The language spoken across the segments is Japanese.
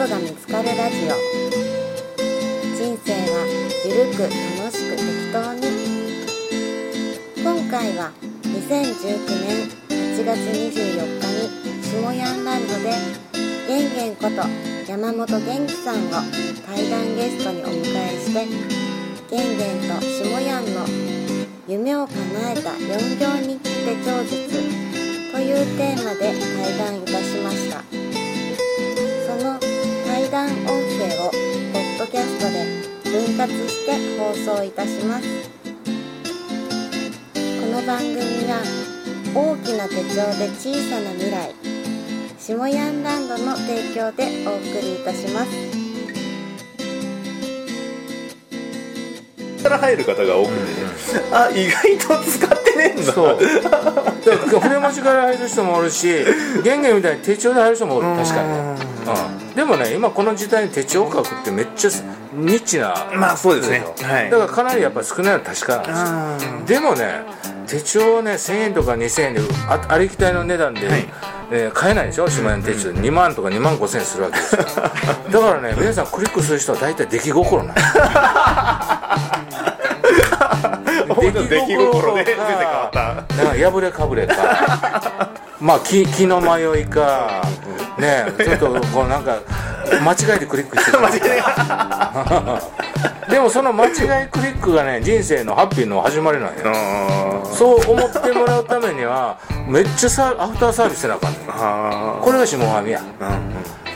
ことが見つかるラジオ。人生はゆるく楽しく適当に。今回は2019年8月24日に下ヤンランドでゲンゲンこと山本元気さんを対談ゲストにお迎えしてゲンゲンと下ヤンの夢を叶えた4行日記手帳術というテーマで対談いたしました。その対談音声をポッドキャストで分割して放送いたします。この番組は大きな手帳で小さな未来下ヤンランドの提供でお送りいたします。から入る方が多くてね、あ意外と使ってねえんだ。そう。だから筆文字から入る人もおるし玄玄みたいに手帳で入る人もおる。確かにね、うん、でもね今この時代に手帳を書くってめっちゃニッチなまあそうですね。はい。だからかなりやっぱり少ないのは確かなんですよ。でもね手帳をね1000円とか2000円であありきたりの値段で、はい。えー買えないでしょ？島屋手帳。2万とか2万5千円するわけですよ。だからね皆さんクリックする人は大体出来心なんです 出来心で全然変わった。なんか破れかぶれか。まあ気気の迷いかねちょっとこうなんか間違えてクリックして 間違えでもその間違いクリックがね人生のハッピーの始まりなんよそう思ってもらうためにはめっちゃさアフターサービスせなあかんねん。あこれが下神や。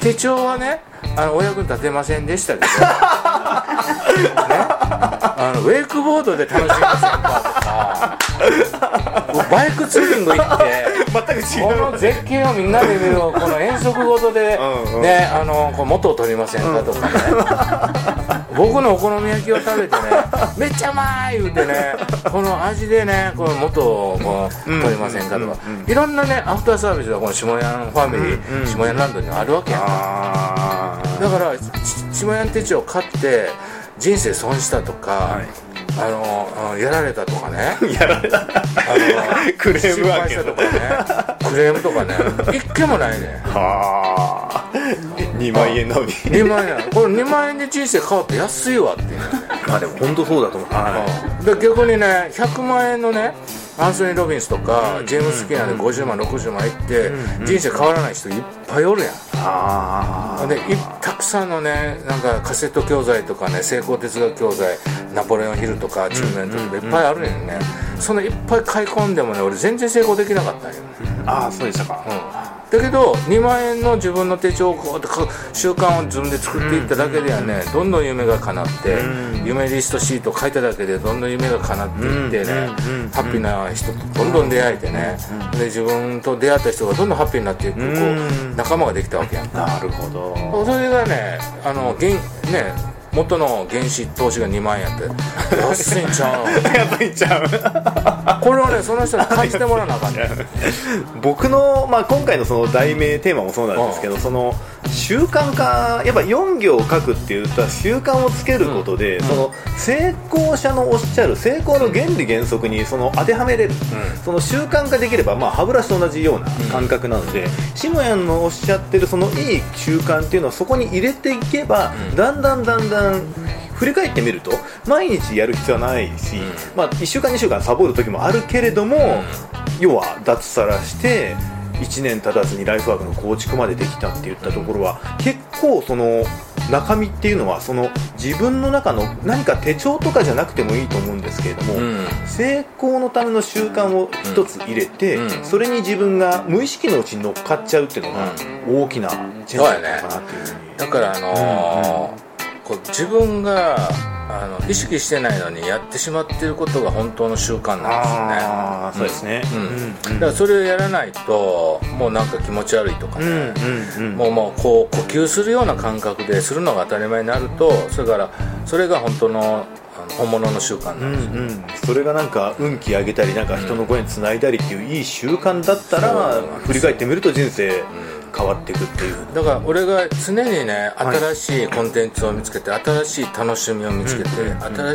手帳はねあのお役に立てませんでしたけど、ね、あのウェイクボードで楽しみませんかとか。バイクツーリング行って全くこの絶景をみんなで見るこの遠足ごとでうんうん。ねあのこう元を取りませんかとかね僕のお好み焼きを食べてね めっちゃうまい言うてねこの味でねこの元をこう取りませんかとか。いろんなねアフターサービスがこの下屋ファミリー下屋ランドにはあるわけやだからち下屋手帳買って人生損したとか、あのあやられたとかね。あ やられた。あの クレーム案件失敗したとかね。クレームとかね。一件もないね。はあ 2万円のみ。2万円。これ2万円で人生変わって安いわっていう。ねまあでも本当そうだと思う。はで逆にね100万円のねアンソニー・ロビンスとか、ジェームス・キナーで50万60万いって、人生変わらない人いっぱいおるやん。あでいたくさんのねなんかカセット教材とかね成功哲学教材ナポレオンヒルとかチームメントとかいっぱいあるんやね、そのいっぱい買い込んでもね俺全然成功できなかったんよ、ああそうでしたか。うん、だけど2万円の自分の手帳をこうやってか習慣を自分で作っていっただけではねどんどん夢が叶って夢リストシートを書いただけでどんどん夢が叶っていってねハッピーな人とどんどん出会えてね。で自分と出会った人がどんどんハッピーになっていくこう仲間ができたわけやんか。なるほど。それがねあの原ね元の原資投資が2万円やって。安いんちゃう？やっぱりちゃう？これはねその人に感じてもらわなあかんね 僕の、まあ、今回のその題名テーマもそうなんですけど、その習慣化やっぱ4行書くって言ったら習慣をつけることで、その成功者のおっしゃる成功の原理原則にその当てはめれる、その習慣化できれば、まあ、歯ブラシと同じような感覚なので、下谷のおっしゃってるそのいい習慣っていうのはそこに入れていけば、だんだんだんだん振り返ってみると毎日やる必要はないし、まあ、1週間2週間サボる時もあるけれども、要は脱サラして1年経たずにライフワークの構築までできたって言ったところは結構その中身っていうのはその自分の中の何か手帳とかじゃなくてもいいと思うんですけれども、うん。成功のための習慣を一つ入れて、うん。それに自分が無意識のうちに乗っかっちゃうっていうのが大きなチェンジだっかなっていうふうに。だからあのーこう自分があの意識してないのにやってしまっていることが本当の習慣なんああそうですね。ですよね、うん。だからそれをやらないともうなんか気持ち悪いとかね、うんうんうん。もうもうこう呼吸するような感覚でするのが当たり前になるとそれからそれが本当の本物の習慣うなんんですよ、うん、それがなんか運気上げたりなんか人の声につないだりっていういい習慣だったら、振り返ってみると人生変わっていくっていう、だから俺が常にね新しいコンテンツを見つけて新しい楽しみを見つけて、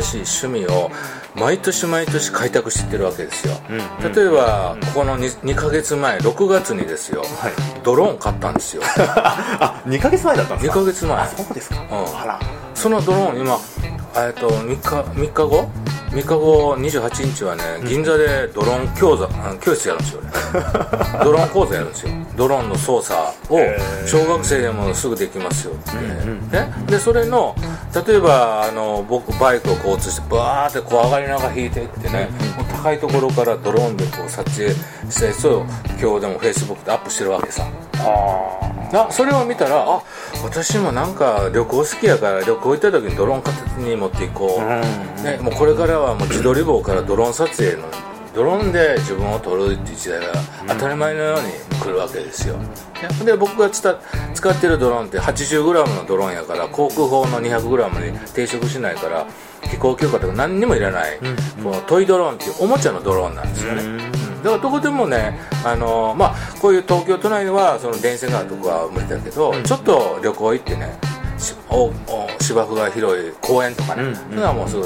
新しい趣味を毎年毎年開拓してってるわけですよ、うん例えばここの 2, 2ヶ月前6月にですよ、はい。ドローン買ったんですよ。あ2ヶ月前だったんです2かヶ月前。そうですか、ん。あら。そのドローン今えっと3日3日後？3日後28日はね銀座でドローン教座あ教室やるんですよね。ドローン講座やるんですよ。ドローンの操作を小学生でもすぐできますよって、ね、でそれの例えばあの僕バイクを交通してバーってこう上がりながら引いていってね、高いところからドローンでこう撮影したやつを今日でもフェイスブックでアップしてるわけさなそれを見たらあ私もなんか旅行好きやから旅行行った時にドローン片手に持っていこう、ね、もうこれからはもう自撮り棒からドローン撮影のドローンで自分を撮るっていう時代が当たり前のように来るわけですよ、でで僕が使ってるドローンって 80g のドローンやから航空法の 200g に抵触しないから飛行許可とか何にもいらない、このトイドローンっていうおもちゃのドローンなんですよね、だからどこでもね、あのまあ、こういう東京都内ではその電線があるとこは無理だけど、ちょっと旅行行ってねしおお芝生が広い公園とかね、うんそういうのはもうすぐ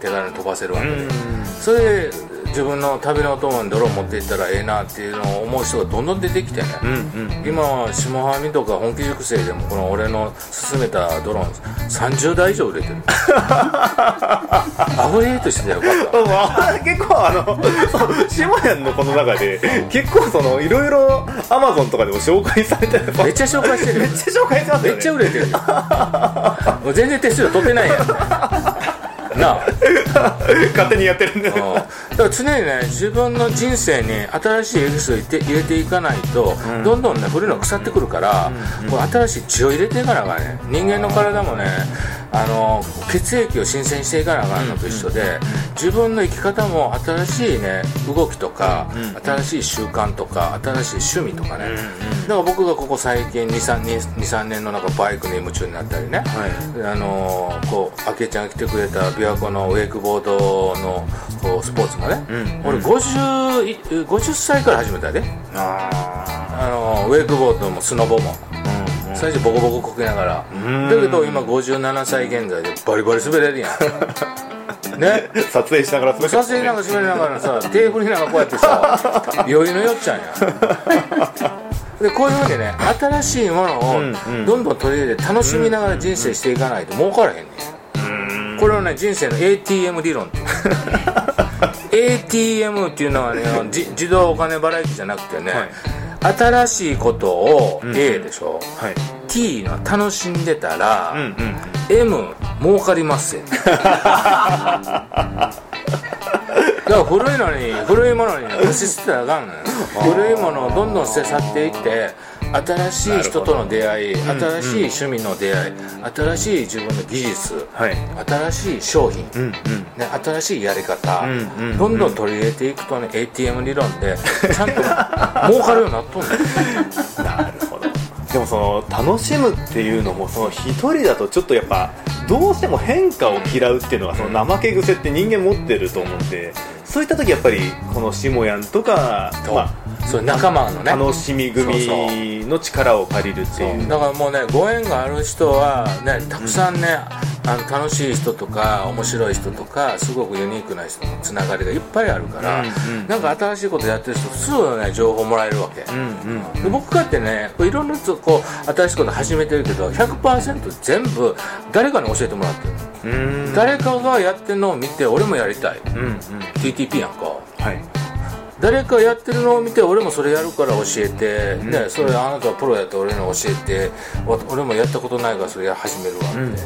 手軽に飛ばせるわけで、それで自分の旅のお供にドローン持っていったらええなっていうのを思う人がどんどん出てきてね、うんうん。今は下半身とか本気熟成でもこの俺の勧めたドローン30台以上売れてる。アフリエイトしてたらよかったあ結構あのそうシモヤンのこの中で結構そのいろいろアマゾンとかでも紹介されてる。めっちゃ紹介してる。めっちゃ紹介してますよね。めっちゃ売れてる。全然手数料取ってないやんな。あ勝手にやってるんでうん。だから常にね自分の人生に新しいエキスを入れて入れていかないと、どんどんね古いのが腐ってくるから、こう新しい血を入れていかなあかんね人間の体もねあの血液を新鮮にしていかなあかんのと一緒で、自分の生き方も新しいね動きとか、新しい習慣とか新しい趣味とかね、だから僕がここ最近23年の中バイクに夢中になったりね、あのーこう明恵ちゃんが来てくれた琵琶湖のウェイクボードのこうスポーツもね、俺 50, い50歳から始めたで、ああのーウェイクボードもスノボも、最初ボコボコこけながら、ん。だけど今57歳現在でバリバリ滑れるやん。ね？ー撮影しながら滑って撮影なんか滑りながらさ手振りながらこうやってさ余裕のよっちゃんや でこういうふうにね新しいものをどんどん取り入れて楽しみながら人生していかないと儲からへんねん。これをね人生の ATM 理論っていう。ATM っていうのはねじ自動お金払い機じゃなくてね、新しいことを A でしょ、はい。T の楽しんでたら、うんうん。M 儲かりますよ だから古いのに古いものに貸し捨てたらあかんのよ。古いものをどんどん捨て去っていって新しい人との出会い新しい趣味の出会い新しい自分の技術はい。新しい商品、うんうん。ね、新しいやり方、うんうんどんどん取り入れていくとね ATM 理論で ちゃんと儲かるようになっとんねん なるほど。でもその楽しむっていうのもその一人だとちょっとやっぱどうしても変化を嫌うっていうのがその怠け癖って人間持ってると思うんでそういった時やっぱりこのシモヤンとか、まそう仲間のね。あ、楽しみ組の力を借りるっていう。だからもうねご縁がある人はねたくさんね、あの楽しい人とか面白い人とかすごくユニークな人のつながりがいっぱいあるから、うんうんなんか新しいことやってる人すぐね情報もらえるわけ、うんうんで僕かってねいろんな人こう新しいこと始めてるけど100%全部誰かに教えてもらってるの。うん。誰かがやってるのを見て俺もやりたい。うんうん。TTP やんか。はい誰かやってるのを見て俺もそれやるから教えて、ね、それあなたはプロやって俺に教えてわ俺もやったことないからそれや始めるわって、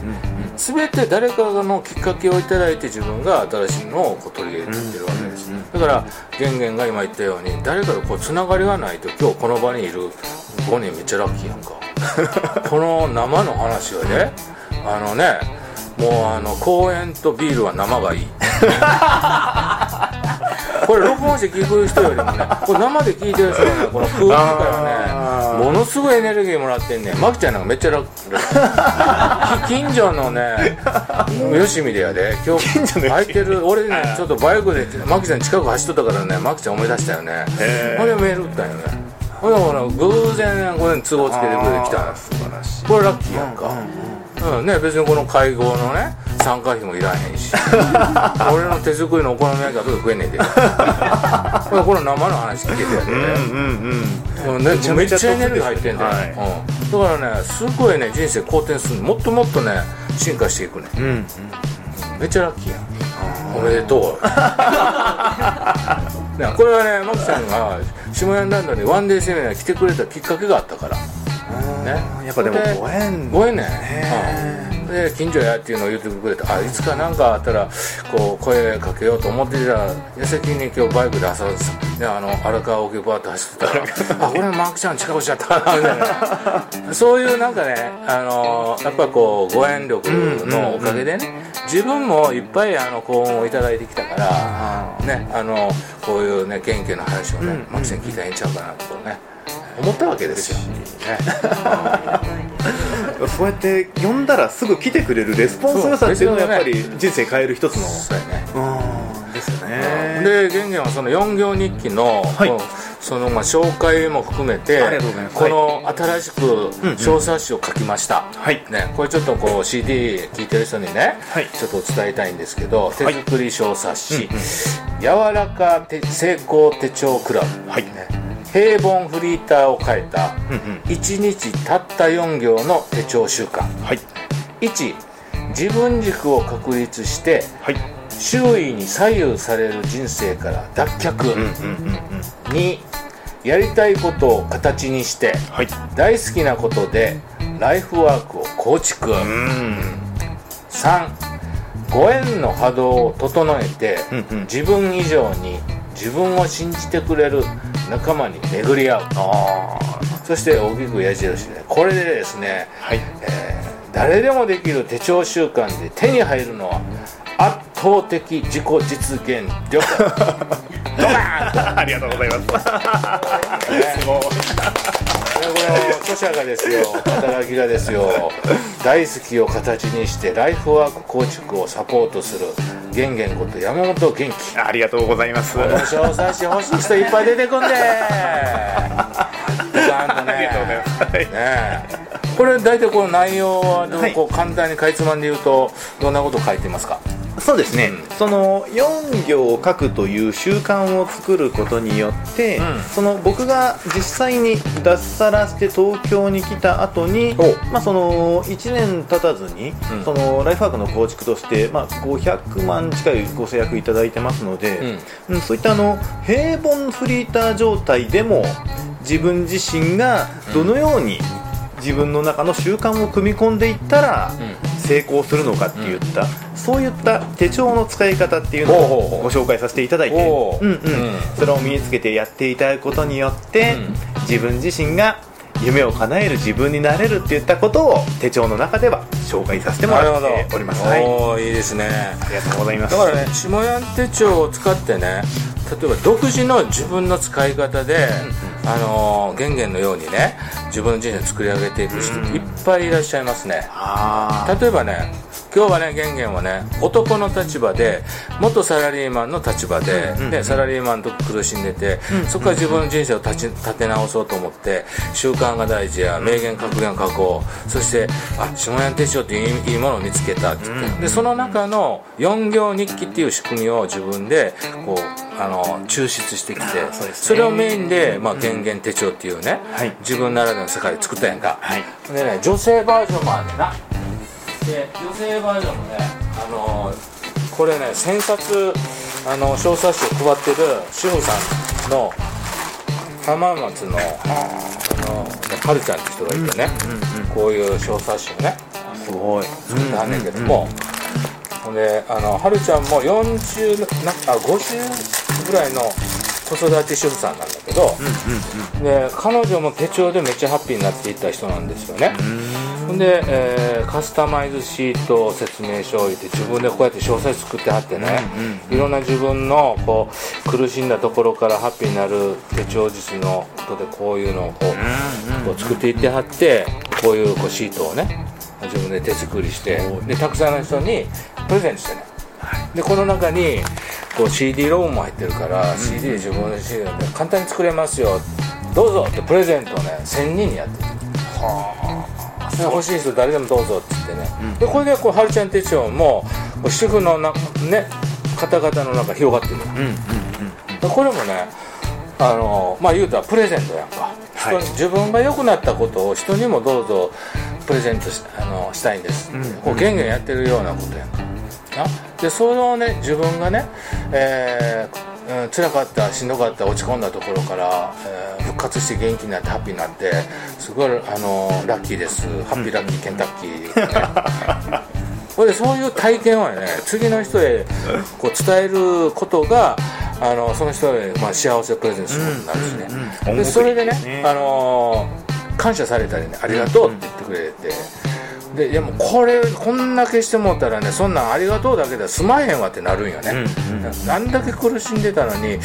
全て誰かのきっかけをいただいて自分が新しいのをこう取り入れていってるわけです、だから玄玄が今言ったように誰かとこうつながりがないと今日この場にいる5人めっちゃラッキーやんか。この生の話はねあのねもうあの公園とビールは生がいい これ録音して聞く人よりもねこれ生で聞いてる人はねこの空気からねものすごいエネルギーもらってんね。んマキちゃんなんかめっちゃ楽。近所のねよしみでやで。今日空いてる。俺ねちょっとバイクでマキちゃん近く走っとったからねマキちゃん思い出したよね。ほんでメール打ったよね。ほんでほら偶然これに都合つけてくれてきた。これラッキーやんか、うんね、別にこの会合のね参参加費もいらへんし。俺の手作りのお好み焼きはどう食えねえで。これこれ生の話聞けてやで、うんうんうんね、めちゃめめちゃエネルギー入ってんだよ、はいうん、だからねすごいね人生好転するもっともっとね進化していくね。うんうんめっちゃラッキーやん。おめでとう。ねこれはねマキさんが下山ランドにワンデーセミナー来てくれたきっかけがあったからね。やっぱでもご縁。ご縁ね。へうん。で近所やっていうのを言ってくれてあいつかなんかあったらこう声かけようと思ってたら矢先に今日バイクで朝であの荒川沖バーッと走ってたら あこれマークちゃん近くしちゃったなみたいな。そういうなんかねあのやっぱこうご縁力のおかげでね自分もいっぱいあの幸運をいただいてきたからねあのこういうね元気の話をねマキさんに聞いたらいいんちゃうかなとね思ったわけですよ、ね。そうやって呼んだらすぐ来てくれるレスポンス良さっていうのはやっぱり人生変える一つの。そうですよね。で玄玄はその4行日記の、はい。そのまあ紹介も含めてこの新しく小冊子を書きました、はい。ね、これちょっとこう CD 聴いてる人にね、はい。ちょっと伝えたいんですけど手はい。作り小冊子、うんうん。柔らか手成功手帳クラブ、はい。ね、平凡フリーターを変えたうんうん。1日たった4行の手帳習慣はい。1自分軸を確立してはい。周囲に左右される人生から脱却、うんうんうんうん。2やりたいことを形にしてはい。大好きなことでライフワークを構築、うん。3ご縁の波動を整えて、うんうん。自分以上に自分を信じてくれる仲間に巡り合う。あそして大きく矢印でこれでですね、あはい。えー誰でもできる手帳習慣で手に入るのは圧倒的自己実現力。ドカーありがとうございます。ね。これ著者がですよ働きがですよ大好きを形にしてライフワーク構築をサポートする玄玄こと山本元気ありがとうございますこの小冊子欲しい人いっぱい出てくんでありがとうございますねこれ大体この内容はどうこう簡単にかいつまんで言うとどんなこと書いてますかそうですね、うん。その4行を書くという習慣を作ることによって、うん。その僕が実際に脱サラして東京に来た後にお。まあ、その1年経たずに、うん。そのライフワークの構築として、まあ、500万近いご制約いただいてますので、うん。そういったあの平凡フリーター状態でも自分自身がどのように自分の中の習慣を組み込んでいったら、う成功するのかっていった、そういった手帳の使い方っていうのをご紹介させていただいて、おう。うんうん。うん。それを身につけてやっていただくことによって、うん。自分自身が夢を叶える自分になれるっていったことを手帳の中では紹介させてもらっております、はい、おーいいですね。ありがとうございます。だからね下屋手帳を使ってね例えば独自の自分の使い方で、あのー、玄々のようにね自分の人生作り上げていく人いっぱいいらっしゃいますね、例えばね今日はね玄々はね男の立場で元サラリーマンの立場で,、うんサラリーマンと苦しんでて、うんそこから自分の人生を立ち立て直そうと思って習慣が大事や名言格言書こう。そしてあ下屋手帳っていういいものを見つけたって言って、うんでその中の4行日記っていう仕組みを自分でこうあの抽出してきてそれをメインで、まあ、玄々手帳っていうね、はい。自分ならではの世界で作ったやんか、はい。でね女性バージョンもあるなで女性バージョンもねあのーこれね千冊あの小冊子を配ってる主婦さんの浜松のあのはるちゃんって人がいてね、こういう小冊子をねすごい。作ってはんねんけども、ほんであのはるちゃんも40なあ50ぐらいの子育て主婦さんなんだけど、で彼女も手帳でめっちゃハッピーになっていった人なんですよね、ほんで、えーカスタマイズシート説明書を置いて自分でこうやって詳細作ってはってね、いろんな自分のこう苦しんだところからハッピーになる手帳実のことでこういうのをこう,、こう作っていってはってこういうこうシートをね自分で手作りしてでたくさんの人にプレゼントしてね。でこの中にこう CD ローンも入ってるから、CD で自分の CD で簡単に作れますよどうぞってプレゼントをね1000人にやってる。で欲しい人誰でもどうぞって言ってね、でこれでこうはるちゃん手帳も主婦のなね方々の中広がってる。の、うんうん。でこれもねあのまあ言うたらプレゼントやんか、はい。自分が良くなったことを人にもどうぞプレゼントしあのしたいんです、うんこうゲンゲンやってるようなことやんか。な。でそれをね自分がね、えーうん、辛かったしんどかった落ち込んだところから、えー復活して元気になってハッピーになってすごいあのラッキーです。ハッピーラッキーケンタッキー、ねこれでそういう体験はね次の人へこう伝えることがあのその人へ、まあ、幸せをプレゼントすることになるしね、うんうんうん。でそれでねね。あのー感謝されたりねありがとうって言ってくれて、ででもこれこんだけしてもったらねそんなんありがとうだけでは済まへんわってなるんよね、うんあん。だけ苦しんでたのに例え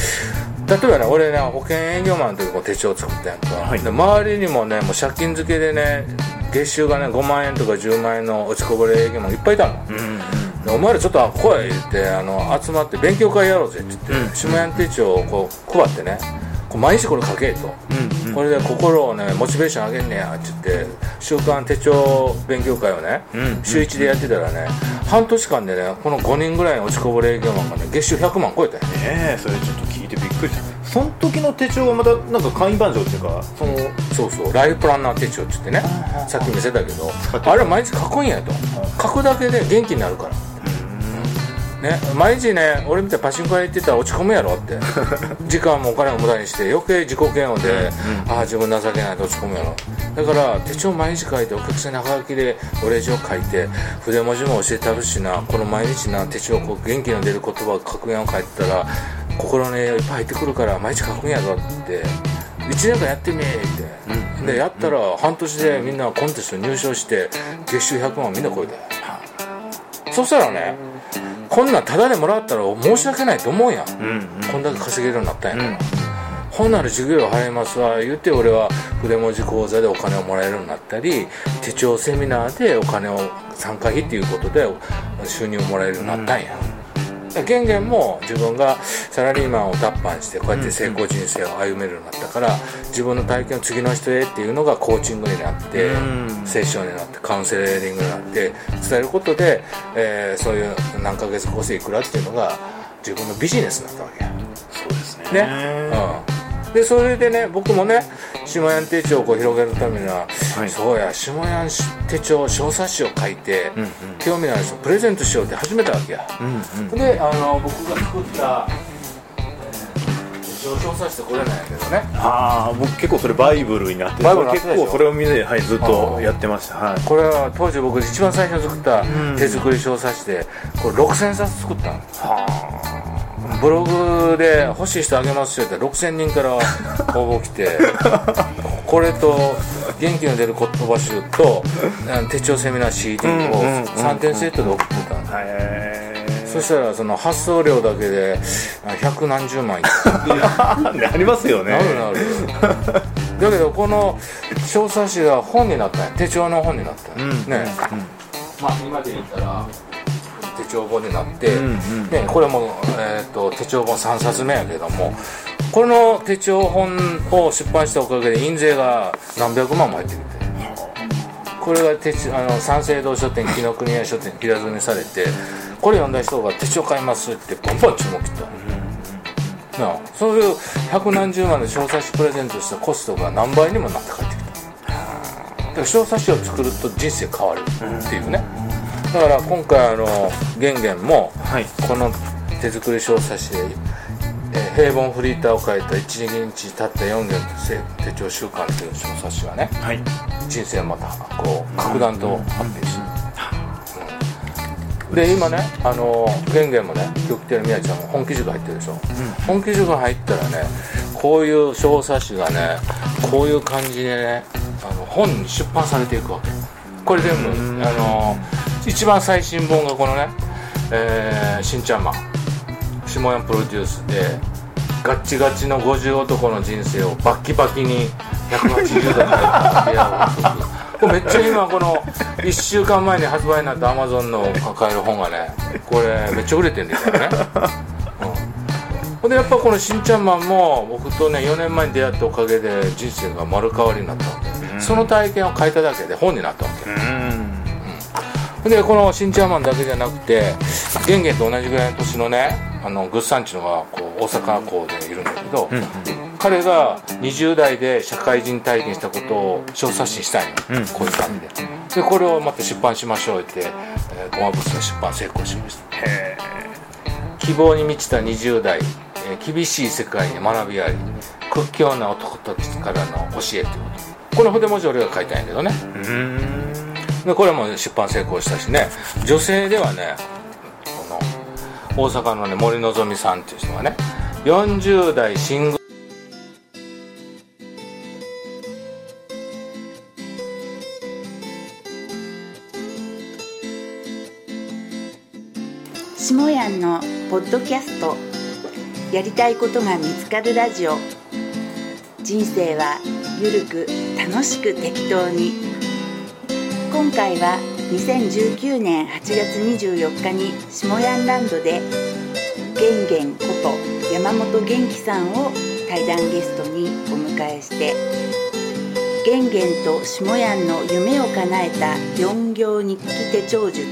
ばね俺ね保険営業マンの時も手帳作ったやんか、はい。で周りにもねもう借金付けでね月収がね5万円とか10万円の落ちこぼれ営業マンいっぱいいたの、うんお前らちょっと来いってあの集まって勉強会やろうぜって言って、うん。下屋手帳をこう配ってね毎日これ書けと、うんうん。これで心をねモチベーション上げんねやって言って。週刊手帳勉強会をね、うん週1でやってたらね半年間でねこの5人ぐらいの落ちこぼれ営業マンがね月収100万超えたよね。えそれちょっと聞いてびっくりした。その時の手帳はまたなんか会員番号っていうかそのそうそうライフプランナー手帳って言ってねさっき見せたけどあれは毎日書くんやと。書くだけで元気になるからね、毎日ね俺みたいにパチンコ屋行ってたら落ち込むやろって。時間もお金も無駄にして余計自己嫌悪で、ああ自分情けないと落ち込むやろ。だから手帳毎日書いてお客さんにはがきでお礼状書いて筆文字も教えてあるしなこの毎日な手帳こう元気の出る言葉格言を書いてたら心にいっぱい入ってくるから毎日書くんやぞって。1年間やってみって、でやったら半年でみんなコンテスト入賞して月収100万みんな超えた。そしたらねこんなんタダでもらったら申し訳ないと思うやん、うんうん。こんだけ稼げるようになったんやから、ほんなら授業料払いますわ。言って俺は筆文字講座でお金をもらえるようになったり手帳セミナーでお金を参加費っていうことで収入をもらえるようになったんや、玄玄も自分がサラリーマンを脱藩してこうやって成功人生を歩めるようになったから自分の体験を次の人へっていうのがコーチングになってうん。セッションになってカウンセリングになって伝えることで、えーそういう何ヶ月越せいくらっていうのが自分のビジネスになったわけや。そうですね。ね、うん、でそれでね僕もね下屋手帳をこう広げるためには、はい。そうや下屋手帳小冊子を書いて、うんうん。興味のある人プレゼントしようって始めたわけや、うんうん。であの僕が作った、小冊子ってこれなんやけどね。ああ僕結構それバイブルになって結構それを見て、はい、ずっとやってました。はい。これは当時僕一番最初に作ったん。手作り小冊子でこれ6000冊作ったの。はブログで欲しい人あげますよって6000人から応募来て これと元気の出る言葉集と手帳セミナー CD をうんうんうん3点セットで送ってた。んでそしたらその発送料だけであ百何十万いったえありますよね。なるなる。だけどこの小冊子が本になったんや。手帳の本になったんや。うんね。まあ今で言ったら手帳本になって、うんうん。ね、これも、えー、と手帳本3冊目やけどもこの手帳本を出版したおかげで印税が何百万も入ってきてこれが手帳あの三省堂書店紀ノ国屋書店平積みされてこれ読んだ人が手帳買いますってポンポン注文切った、なあそういう百何十万で小冊子プレゼントしたコストが何倍にもなって帰ってきた。だから小冊子を作ると人生変わるっていうねだから今回あの玄玄もはい。この手作り小冊子で、えー平凡フリーターを書いた一日たった4行手帳週間という小冊子がねはい。人生をまたこう格段と発展して、うんで今ねあの玄玄もね今日来てる宮ちゃんも本気塾入ってるでしょ、本気塾入ったらねこういう小冊子がねこういう感じでねあの本に出版されていくわけ。これ全部あの一番最新本がこのね「えー、しんちゃんマン」下山プロデュースでガッチガチの50男の人生をバッキバキに180度に入った部屋をこれめっちゃ今この1週間前に発売になったアマゾンの抱える本がねこれめっちゃ売れてんですよね、うん、ほんでやっぱこのしんちゃんマンも僕とね4年前に出会ったおかげで人生が丸変わりになったわけ。その体験を書いただけで本になったわけ、うんでこの新チャーマンだけじゃなくて玄玄と同じぐらいの年のねあのグッサンチのがこう大阪港でいるんだけど、彼が20代で社会人体験したことを小冊子にしたいの、うん。こういう感じで。でこれをまた出版しましょうって、えー、ゴマブスの出版成功しました。へ希望に満ちた20代、えー厳しい世界に学びあり屈強な男たちからの教えってこと。この筆文字俺が書いたんやけどねでこれも出版成功したしね。女性ではねこの大阪のね森のぞみさんっていう人がね40代シングル。しもやんのポッドキャスト。やりたいことが見つかるラジオ。人生はゆるく楽しく適当に。今回は2019年8月24日にしもやんランドでげんげんこと山本元気さんを対談ゲストにお迎えしてげんげんとしもやんの夢を叶えた4行日記手帳術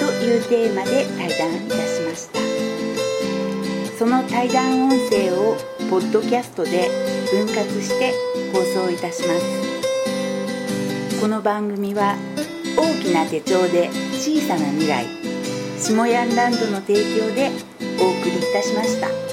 というテーマで対談いたしました。その対談音声をポッドキャストで分割して放送いたします。この番組は大きな手帳で小さな未来下ヤンランドの提供でお送りいたしました。